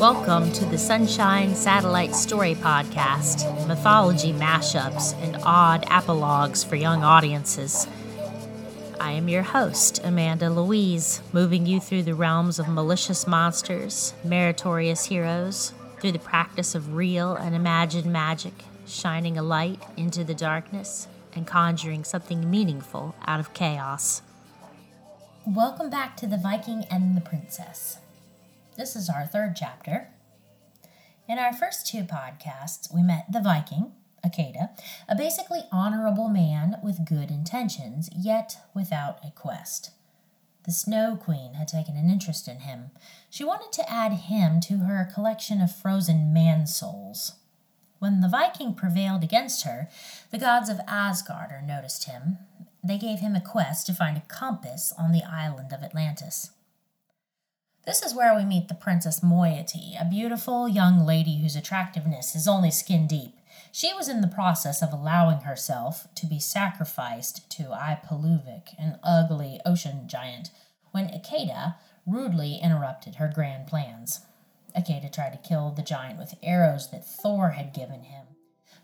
Welcome to the Sunshine Satellite Story Podcast, mythology mashups and odd apologues for young audiences. I am your host, Amanda Louise, moving you through the realms of malicious monsters, meritorious heroes, through the practice of real and imagined magic, shining a light into the darkness and conjuring something meaningful out of chaos. Welcome back to The Viking and the Princess. This is our third chapter. In our first two podcasts, we met the Viking, Akeda, a basically honorable man with good intentions, yet without a quest. The Snow Queen had taken an interest in him. She wanted to add him to her collection of frozen man souls. When the Viking prevailed against her, the gods of Asgard noticed him. They gave him a quest to find a compass on the island of Atlantis. This is where we meet the Princess Moiety, a beautiful young lady whose attractiveness is only skin deep. She was in the process of allowing herself to be sacrificed to Ipaluvik, an ugly ocean giant, when Akeda rudely interrupted her grand plans. Akeda tried to kill the giant with arrows that Thor had given him.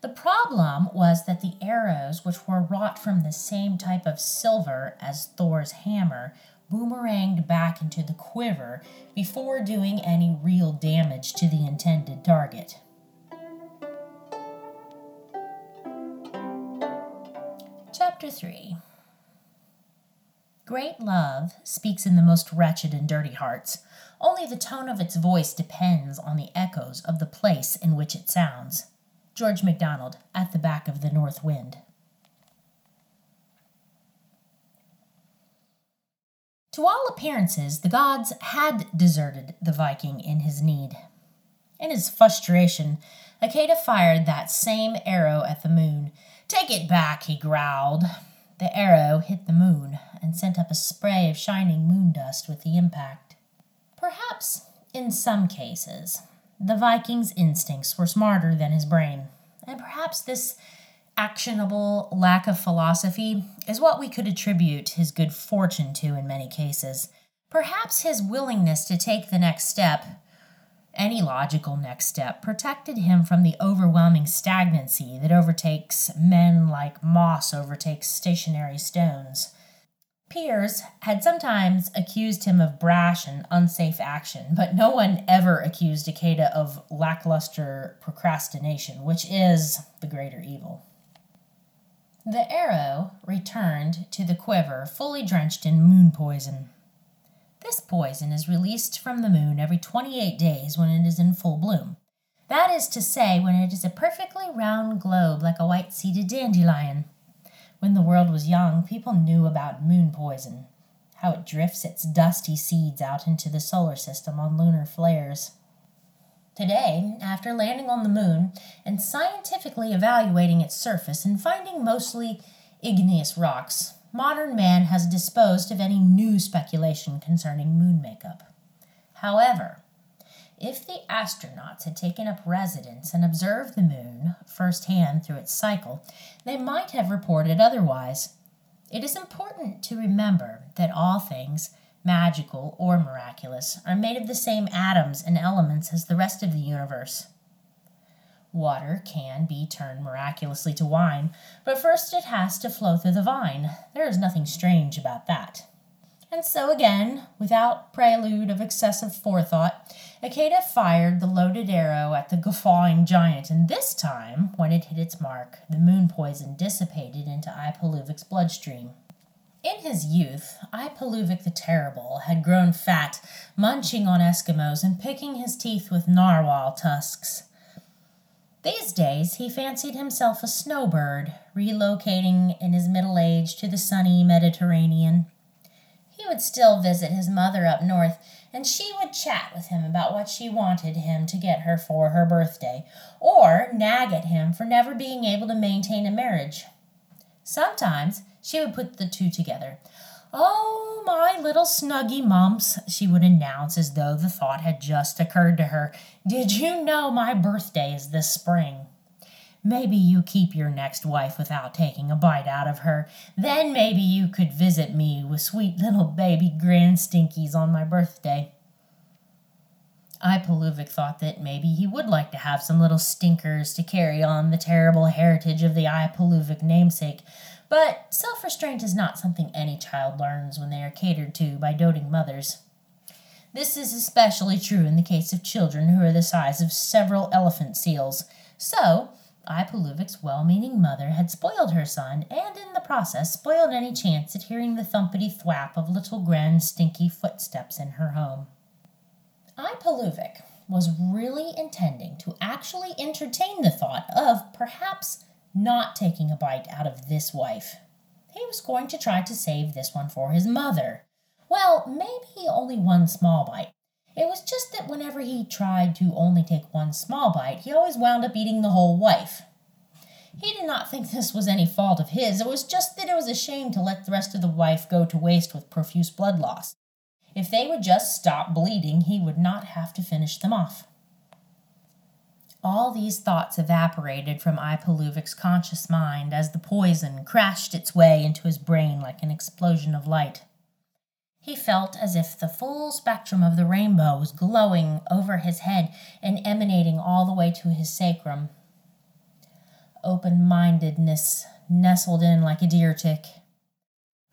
The problem was that the arrows, which were wrought from the same type of silver as Thor's hammer, boomeranged back into the quiver before doing any real damage to the intended target. Chapter 3 Great love speaks in the most wretched and dirty hearts. Only the tone of its voice depends on the echoes of the place in which it sounds. George MacDonald, At the Back of the North Wind. To all appearances, the gods had deserted the Viking in his need. In his frustration, Akeda fired that same arrow at the moon. Take it back, he growled. The arrow hit the moon and sent up a spray of shining moon dust with the impact. Perhaps, in some cases, the Viking's instincts were smarter than his brain, and perhaps this actionable lack of philosophy is what we could attribute his good fortune to in many cases. Perhaps his willingness to take the next step, any logical next step, protected him from the overwhelming stagnancy that overtakes men like moss overtakes stationary stones. Peers had sometimes accused him of brash and unsafe action, but no one ever accused Akeda of lackluster procrastination, which is the greater evil. The arrow returned to the quiver fully drenched in moon poison. This poison is released from the moon every 28 days when it is in full bloom. That is to say, when it is a perfectly round globe like a white seeded dandelion. When the world was young, people knew about moon poison, how it drifts its dusty seeds out into the solar system on lunar flares. Today, after landing on the moon and scientifically evaluating its surface and finding mostly igneous rocks, modern man has disposed of any new speculation concerning moon makeup. However, if the astronauts had taken up residence and observed the moon firsthand through its cycle, they might have reported otherwise. It is important to remember that all things magical, or miraculous, are made of the same atoms and elements as the rest of the universe. Water can be turned miraculously to wine, but first it has to flow through the vine. There is nothing strange about that. And so again, without prelude of excessive forethought, Akeda fired the loaded arrow at the guffawing giant, and this time, when it hit its mark, the moon poison dissipated into Ipoluvik's bloodstream. In his youth, Ipaluvik the Terrible had grown fat, munching on Eskimos and picking his teeth with narwhal tusks. These days, he fancied himself a snowbird, relocating in his middle age to the sunny Mediterranean. He would still visit his mother up north, and she would chat with him about what she wanted him to get her for her birthday, or nag at him for never being able to maintain a marriage. Sometimes she would put the two together. Oh, my little snuggy mumps, she would announce as though the thought had just occurred to her. Did you know my birthday is this spring? Maybe you keep your next wife without taking a bite out of her. Then maybe you could visit me with sweet little baby grand stinkies on my birthday. Ipaluvik thought that maybe he would like to have some little stinkers to carry on the terrible heritage of the Ipaluvik namesake, but self restraint is not something any child learns when they are catered to by doting mothers. This is especially true in the case of children who are the size of several elephant seals. So, Ipoluvik's well meaning mother had spoiled her son, and in the process spoiled any chance at hearing the thumpity thwap of little grand stinky footsteps in her home. Ipoluvik was really intending to actually entertain the thought of perhaps not taking a bite out of this wife. He was going to try to save this one for his mother. Well, maybe only one small bite. It was just that whenever he tried to only take one small bite, he always wound up eating the whole wife. He did not think this was any fault of his, it was just that it was a shame to let the rest of the wife go to waste with profuse blood loss. If they would just stop bleeding, he would not have to finish them off. All these thoughts evaporated from Ipoluvik's conscious mind as the poison crashed its way into his brain like an explosion of light. He felt as if the full spectrum of the rainbow was glowing over his head and emanating all the way to his sacrum. Open mindedness nestled in like a deer tick.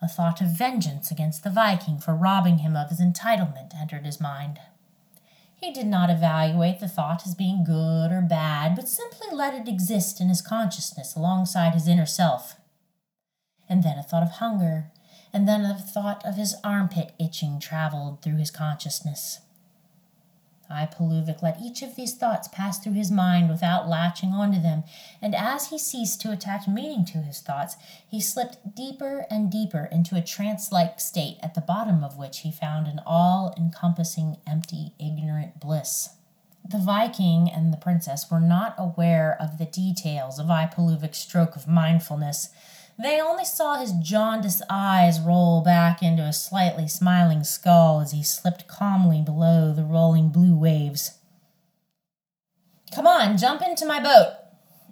A thought of vengeance against the Viking for robbing him of his entitlement entered his mind. He did not evaluate the thought as being good or bad, but simply let it exist in his consciousness alongside his inner self. And then a thought of hunger and then a thought of his armpit itching traveled through his consciousness. Ipoluvik let each of these thoughts pass through his mind without latching onto them, and as he ceased to attach meaning to his thoughts, he slipped deeper and deeper into a trance like state at the bottom of which he found an all encompassing, empty, ignorant bliss. The Viking and the princess were not aware of the details of Ipoluvik's stroke of mindfulness they only saw his jaundiced eyes roll back into a slightly smiling skull as he slipped calmly below the rolling blue waves. Come on, jump into my boat.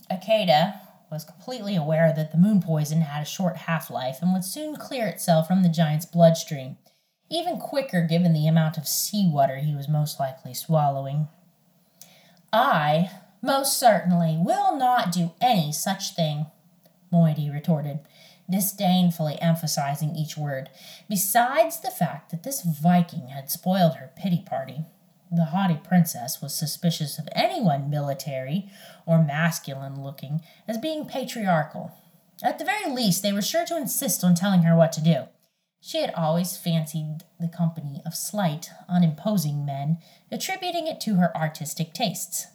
Akeda was completely aware that the moon poison had a short half life and would soon clear itself from the giant's bloodstream, even quicker given the amount of seawater he was most likely swallowing. I, most certainly, will not do any such thing. Moiety retorted, disdainfully emphasizing each word. Besides the fact that this Viking had spoiled her pity party, the haughty princess was suspicious of anyone military or masculine looking as being patriarchal. At the very least, they were sure to insist on telling her what to do. She had always fancied the company of slight, unimposing men, attributing it to her artistic tastes.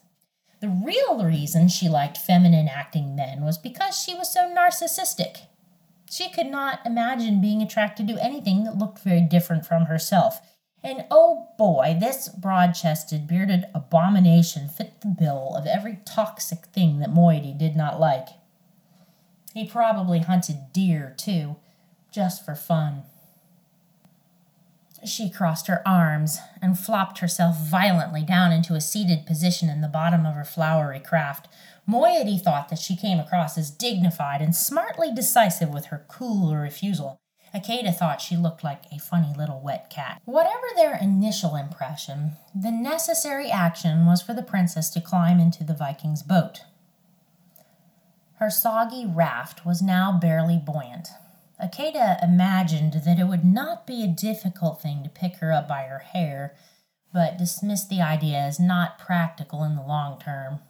The real reason she liked feminine acting men was because she was so narcissistic. She could not imagine being attracted to anything that looked very different from herself. And oh boy, this broad chested, bearded abomination fit the bill of every toxic thing that Moiety did not like. He probably hunted deer, too, just for fun. She crossed her arms and flopped herself violently down into a seated position in the bottom of her flowery craft. Moiety thought that she came across as dignified and smartly decisive with her cool refusal. Akeda thought she looked like a funny little wet cat. Whatever their initial impression, the necessary action was for the princess to climb into the Viking's boat. Her soggy raft was now barely buoyant, Akeda imagined that it would not be a difficult thing to pick her up by her hair, but dismissed the idea as not practical in the long term.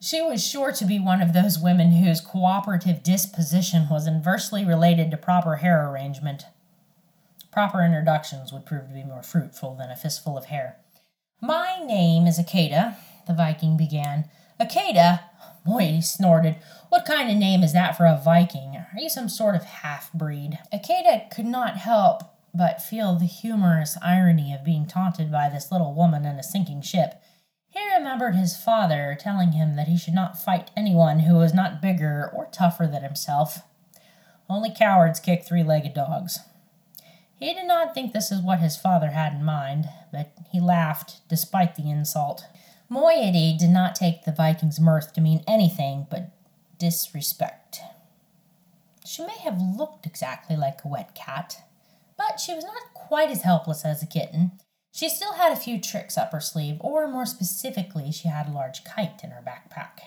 She was sure to be one of those women whose cooperative disposition was inversely related to proper hair arrangement. Proper introductions would prove to be more fruitful than a fistful of hair. My name is Akeda, the Viking began. Akeda? Boy, he snorted. What kind of name is that for a Viking? Are you some sort of half breed? Akeda could not help but feel the humorous irony of being taunted by this little woman in a sinking ship. He remembered his father telling him that he should not fight anyone who was not bigger or tougher than himself. Only cowards kick three legged dogs. He did not think this is what his father had in mind, but he laughed despite the insult. Moiety did not take the Viking's mirth to mean anything but disrespect. She may have looked exactly like a wet cat, but she was not quite as helpless as a kitten. She still had a few tricks up her sleeve, or more specifically, she had a large kite in her backpack.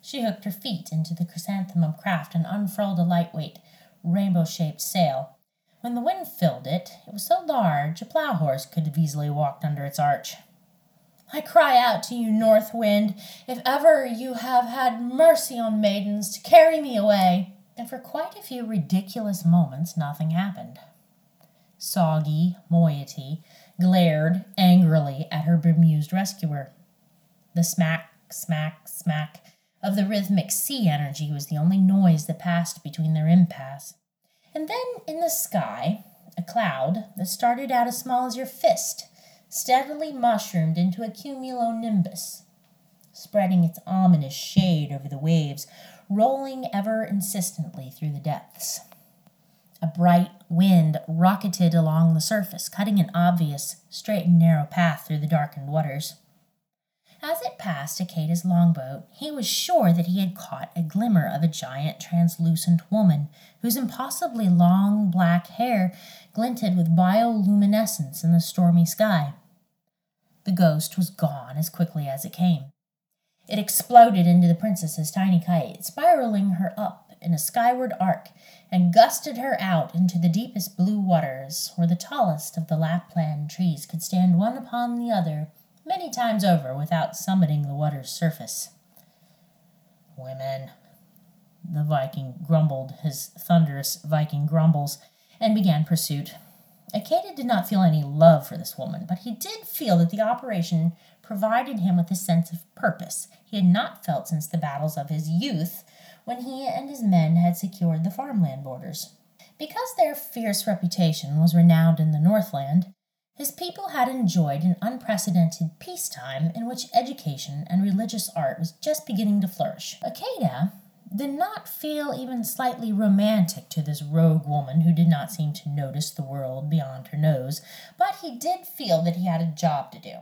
She hooked her feet into the chrysanthemum craft and unfurled a lightweight, rainbow shaped sail. When the wind filled it, it was so large a plough horse could have easily walked under its arch. I cry out to you, north wind, if ever you have had mercy on maidens, to carry me away. And for quite a few ridiculous moments, nothing happened. Soggy moiety glared angrily at her bemused rescuer. The smack, smack, smack of the rhythmic sea energy was the only noise that passed between their impasse. And then in the sky, a cloud that started out as small as your fist steadily mushroomed into a cumulonimbus, spreading its ominous shade over the waves, rolling ever insistently through the depths. A bright wind rocketed along the surface, cutting an obvious, straight and narrow path through the darkened waters. As it passed Akeda's longboat, he was sure that he had caught a glimmer of a giant translucent woman whose impossibly long black hair glinted with bioluminescence in the stormy sky. The ghost was gone as quickly as it came. It exploded into the princess's tiny kite, spiraling her up in a skyward arc and gusted her out into the deepest blue waters, where the tallest of the Lapland trees could stand one upon the other many times over without summiting the water's surface. Women, the Viking grumbled his thunderous Viking grumbles and began pursuit. Akeda did not feel any love for this woman, but he did feel that the operation provided him with a sense of purpose he had not felt since the battles of his youth when he and his men had secured the farmland borders. Because their fierce reputation was renowned in the Northland, his people had enjoyed an unprecedented peacetime in which education and religious art was just beginning to flourish. Akeda did not feel even slightly romantic to this rogue woman who did not seem to notice the world beyond her nose, but he did feel that he had a job to do.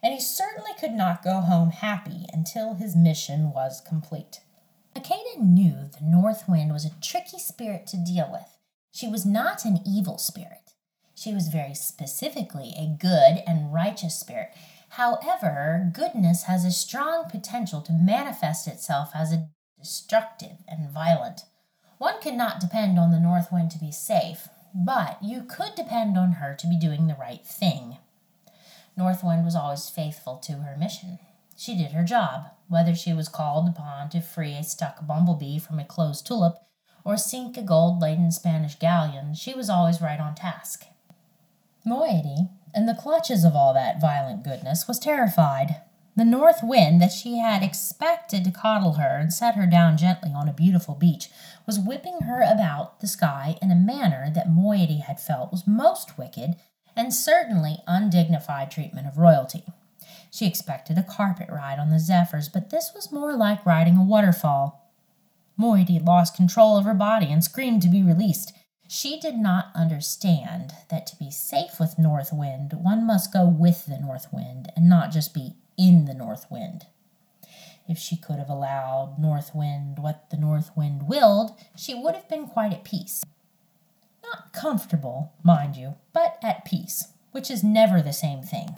And he certainly could not go home happy until his mission was complete. Akeda knew the North Wind was a tricky spirit to deal with. She was not an evil spirit. She was very specifically a good and righteous spirit. However, goodness has a strong potential to manifest itself as a destructive and violent. One cannot depend on the North Wind to be safe, but you could depend on her to be doing the right thing. North Wind was always faithful to her mission. She did her job, whether she was called upon to free a stuck bumblebee from a closed tulip or sink a gold laden Spanish galleon, she was always right on task. Moiety, in the clutches of all that violent goodness, was terrified. The north wind that she had expected to coddle her and set her down gently on a beautiful beach was whipping her about the sky in a manner that Moiety had felt was most wicked and certainly undignified treatment of royalty. She expected a carpet ride on the Zephyrs, but this was more like riding a waterfall. Moiety lost control of her body and screamed to be released. She did not understand that to be safe with North Wind, one must go with the North Wind and not just be in the North Wind. If she could have allowed North Wind what the North Wind willed, she would have been quite at peace. Not comfortable, mind you, but at peace, which is never the same thing.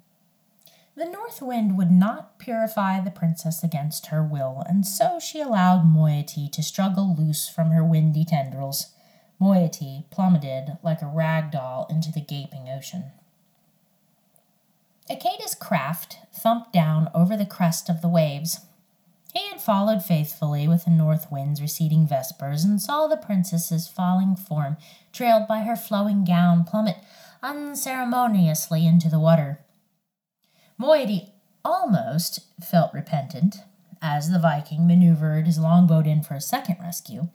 The north wind would not purify the princess against her will, and so she allowed Moiety to struggle loose from her windy tendrils. Moiety plummeted like a rag doll into the gaping ocean. Akeda's craft thumped down over the crest of the waves. He had followed faithfully with the north wind's receding vespers and saw the princess's falling form, trailed by her flowing gown, plummet unceremoniously into the water. Moiety almost felt repentant as the Viking maneuvered his longboat in for a second rescue.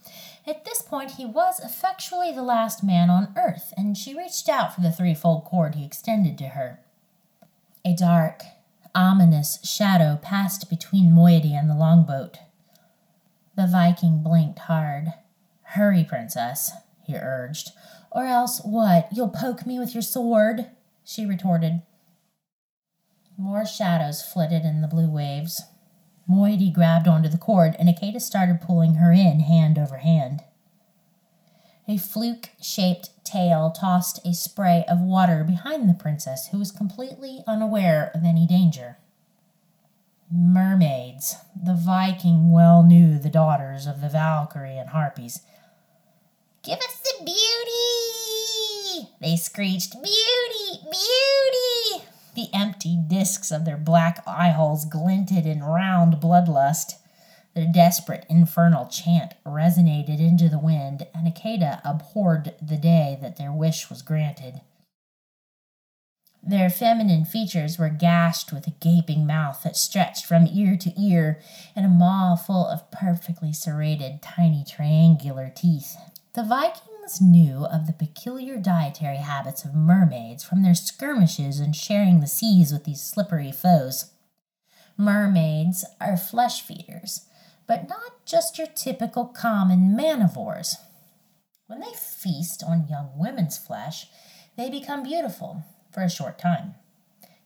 At this point, he was effectually the last man on earth, and she reached out for the threefold cord he extended to her. A dark, ominous shadow passed between Moiety and the longboat. The Viking blinked hard. Hurry, princess, he urged. Or else what? You'll poke me with your sword? she retorted. More shadows flitted in the blue waves. Moiety grabbed onto the cord, and Akeda started pulling her in hand over hand. A fluke shaped tail tossed a spray of water behind the princess, who was completely unaware of any danger. Mermaids. The Viking well knew the daughters of the Valkyrie and Harpies. Give us the beauty! They screeched, Beauty! Beauty! The empty discs of their black eye holes glinted in round bloodlust. Their desperate infernal chant resonated into the wind, and Akeda abhorred the day that their wish was granted. Their feminine features were gashed with a gaping mouth that stretched from ear to ear, and a maw full of perfectly serrated, tiny triangular teeth. The Knew of the peculiar dietary habits of mermaids from their skirmishes and sharing the seas with these slippery foes. Mermaids are flesh feeders but not just your typical common manivores. When they feast on young women's flesh, they become beautiful for a short time.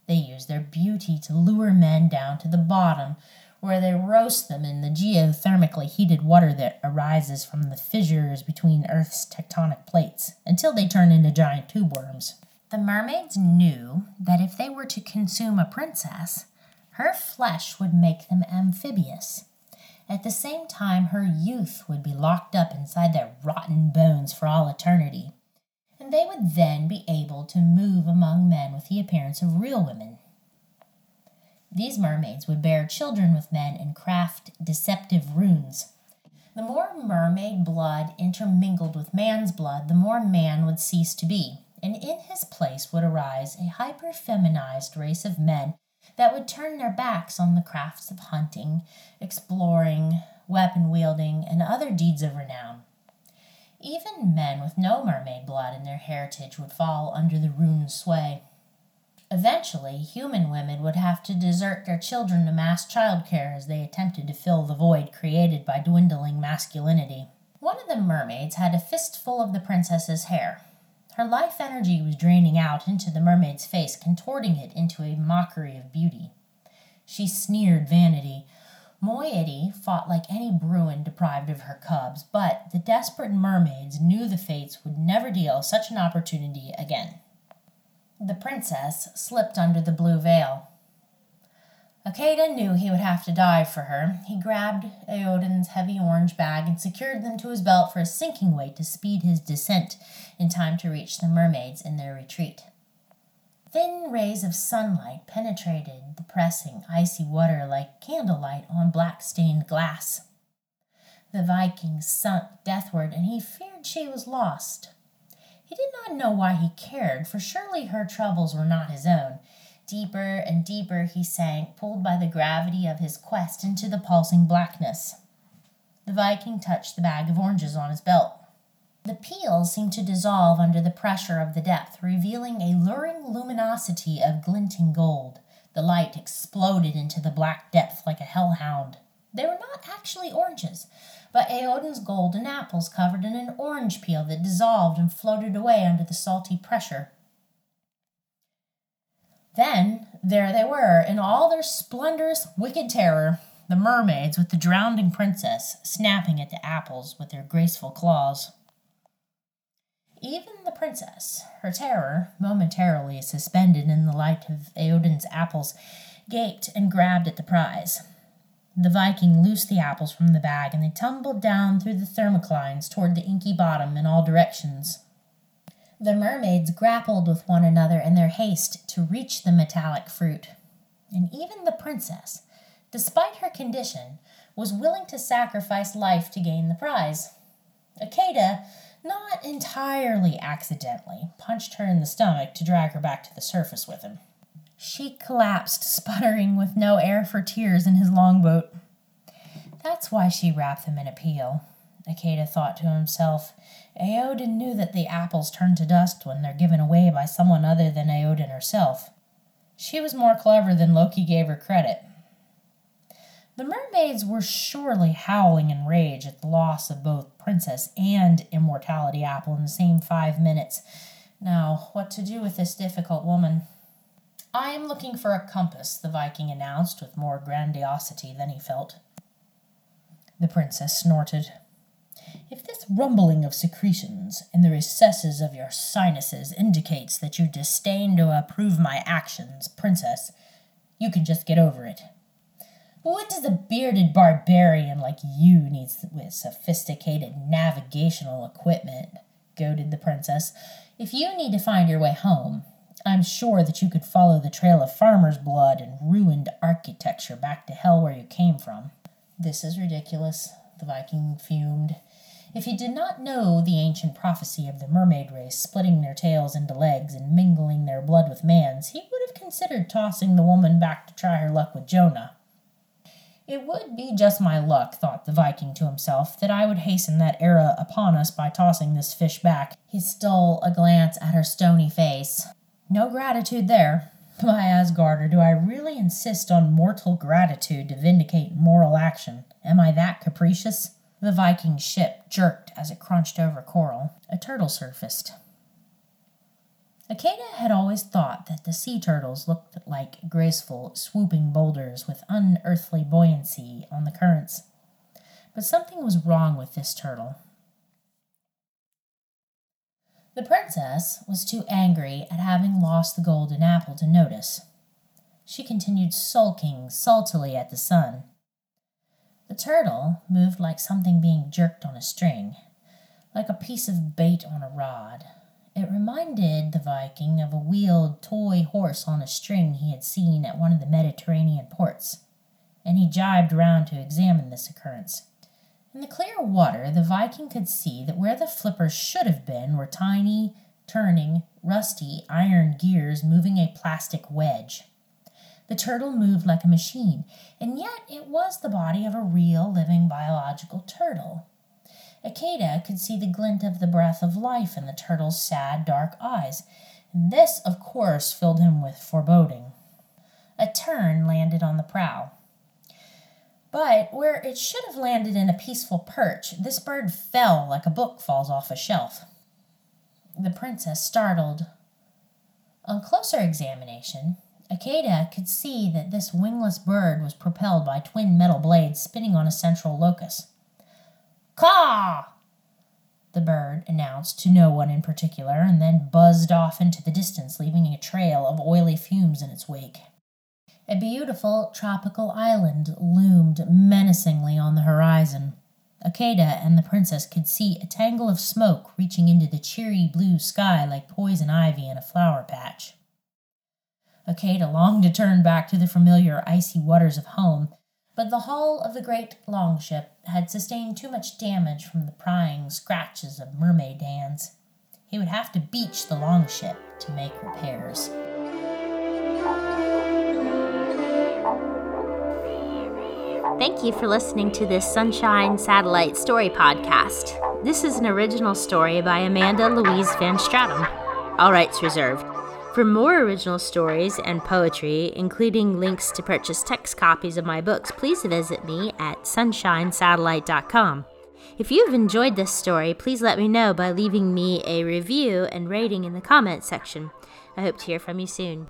They use their beauty to lure men down to the bottom, where they roast them in the geothermically heated water that arises from the fissures between Earth's tectonic plates, until they turn into giant tube worms. The mermaids knew that if they were to consume a princess, her flesh would make them amphibious at the same time, her youth would be locked up inside their rotten bones for all eternity, and they would then be able to move among men with the appearance of real women. These mermaids would bear children with men and craft deceptive runes. The more mermaid blood intermingled with man's blood, the more man would cease to be, and in his place would arise a hyper feminized race of men that would turn their backs on the crafts of hunting, exploring, weapon wielding, and other deeds of renown. Even men with no mermaid blood in their heritage would fall under the rune's sway. Eventually, human women would have to desert their children to mass childcare as they attempted to fill the void created by dwindling masculinity. One of the mermaids had a fistful of the princess's hair, her life energy was draining out into the mermaid's face, contorting it into a mockery of beauty. She sneered vanity. Moiety fought like any Bruin deprived of her cubs, but the desperate mermaids knew the fates would never deal such an opportunity again. The princess slipped under the blue veil. Akeda knew he would have to dive for her. He grabbed Eodun's heavy orange bag and secured them to his belt for a sinking weight to speed his descent in time to reach the mermaids in their retreat. Thin rays of sunlight penetrated the pressing, icy water like candlelight on black stained glass. The Viking sunk deathward, and he feared she was lost. He did not know why he cared, for surely her troubles were not his own Deeper and deeper he sank, pulled by the gravity of his quest into the pulsing blackness. The Viking touched the bag of oranges on his belt. The peel seemed to dissolve under the pressure of the depth, revealing a luring luminosity of glinting gold. The light exploded into the black depth like a hellhound. They were not actually oranges, but Eodun's golden apples covered in an orange peel that dissolved and floated away under the salty pressure. Then there they were, in all their splendorous, wicked terror, the mermaids with the drowning princess snapping at the apples with their graceful claws. Even the princess, her terror momentarily suspended in the light of Aodin's apples, gaped and grabbed at the prize. The Viking loosed the apples from the bag and they tumbled down through the thermoclines toward the inky bottom in all directions. The mermaids grappled with one another in their haste to reach the metallic fruit. And even the princess, despite her condition, was willing to sacrifice life to gain the prize. Akeda, not entirely accidentally, punched her in the stomach to drag her back to the surface with him. She collapsed, sputtering with no air for tears in his longboat. That's why she wrapped them in a peel. Akeda thought to himself. Aodin knew that the apples turn to dust when they're given away by someone other than Aodin herself. She was more clever than Loki gave her credit. The mermaids were surely howling in rage at the loss of both Princess and Immortality Apple in the same five minutes. Now, what to do with this difficult woman? I am looking for a compass, the Viking announced with more grandiosity than he felt. The princess snorted. If this rumbling of secretions in the recesses of your sinuses indicates that you disdain to approve my actions, princess, you can just get over it. What does a bearded barbarian like you need with sophisticated navigational equipment? goaded the princess. If you need to find your way home, I'm sure that you could follow the trail of farmer's blood and ruined architecture back to hell where you came from. This is ridiculous, the Viking fumed. If he did not know the ancient prophecy of the mermaid race splitting their tails into legs and mingling their blood with man's, he would have considered tossing the woman back to try her luck with Jonah. It would be just my luck, thought the Viking to himself, that I would hasten that era upon us by tossing this fish back. He stole a glance at her stony face. No gratitude there. By Asgarder, do I really insist on mortal gratitude to vindicate moral action? Am I that capricious? The Viking ship jerked as it crunched over coral. A turtle surfaced. Akeda had always thought that the sea turtles looked like graceful, swooping boulders with unearthly buoyancy on the currents. But something was wrong with this turtle. The princess was too angry at having lost the golden apple to notice. She continued sulking sultily at the sun. The turtle moved like something being jerked on a string, like a piece of bait on a rod. It reminded the Viking of a wheeled toy horse on a string he had seen at one of the Mediterranean ports, and he jibed round to examine this occurrence. In the clear water, the Viking could see that where the flippers should have been were tiny, turning, rusty iron gears moving a plastic wedge. The turtle moved like a machine, and yet it was the body of a real living biological turtle. Akeda could see the glint of the breath of life in the turtle's sad, dark eyes, and this, of course, filled him with foreboding. A tern landed on the prow. But where it should have landed in a peaceful perch, this bird fell like a book falls off a shelf. The princess startled. On closer examination, Akeda could see that this wingless bird was propelled by twin metal blades spinning on a central locus. Caw! The bird announced to no one in particular, and then buzzed off into the distance, leaving a trail of oily fumes in its wake. A beautiful tropical island loomed menacingly on the horizon. Akeda and the princess could see a tangle of smoke reaching into the cheery blue sky like poison ivy in a flower patch. Akeda longed to turn back to the familiar icy waters of home, but the hull of the great longship had sustained too much damage from the prying scratches of mermaid hands. He would have to beach the longship to make repairs. Thank you for listening to this Sunshine Satellite Story Podcast. This is an original story by Amanda Louise Van Stratum. All rights reserved. For more original stories and poetry, including links to purchase text copies of my books, please visit me at sunshinesatellite.com. If you've enjoyed this story, please let me know by leaving me a review and rating in the comments section. I hope to hear from you soon.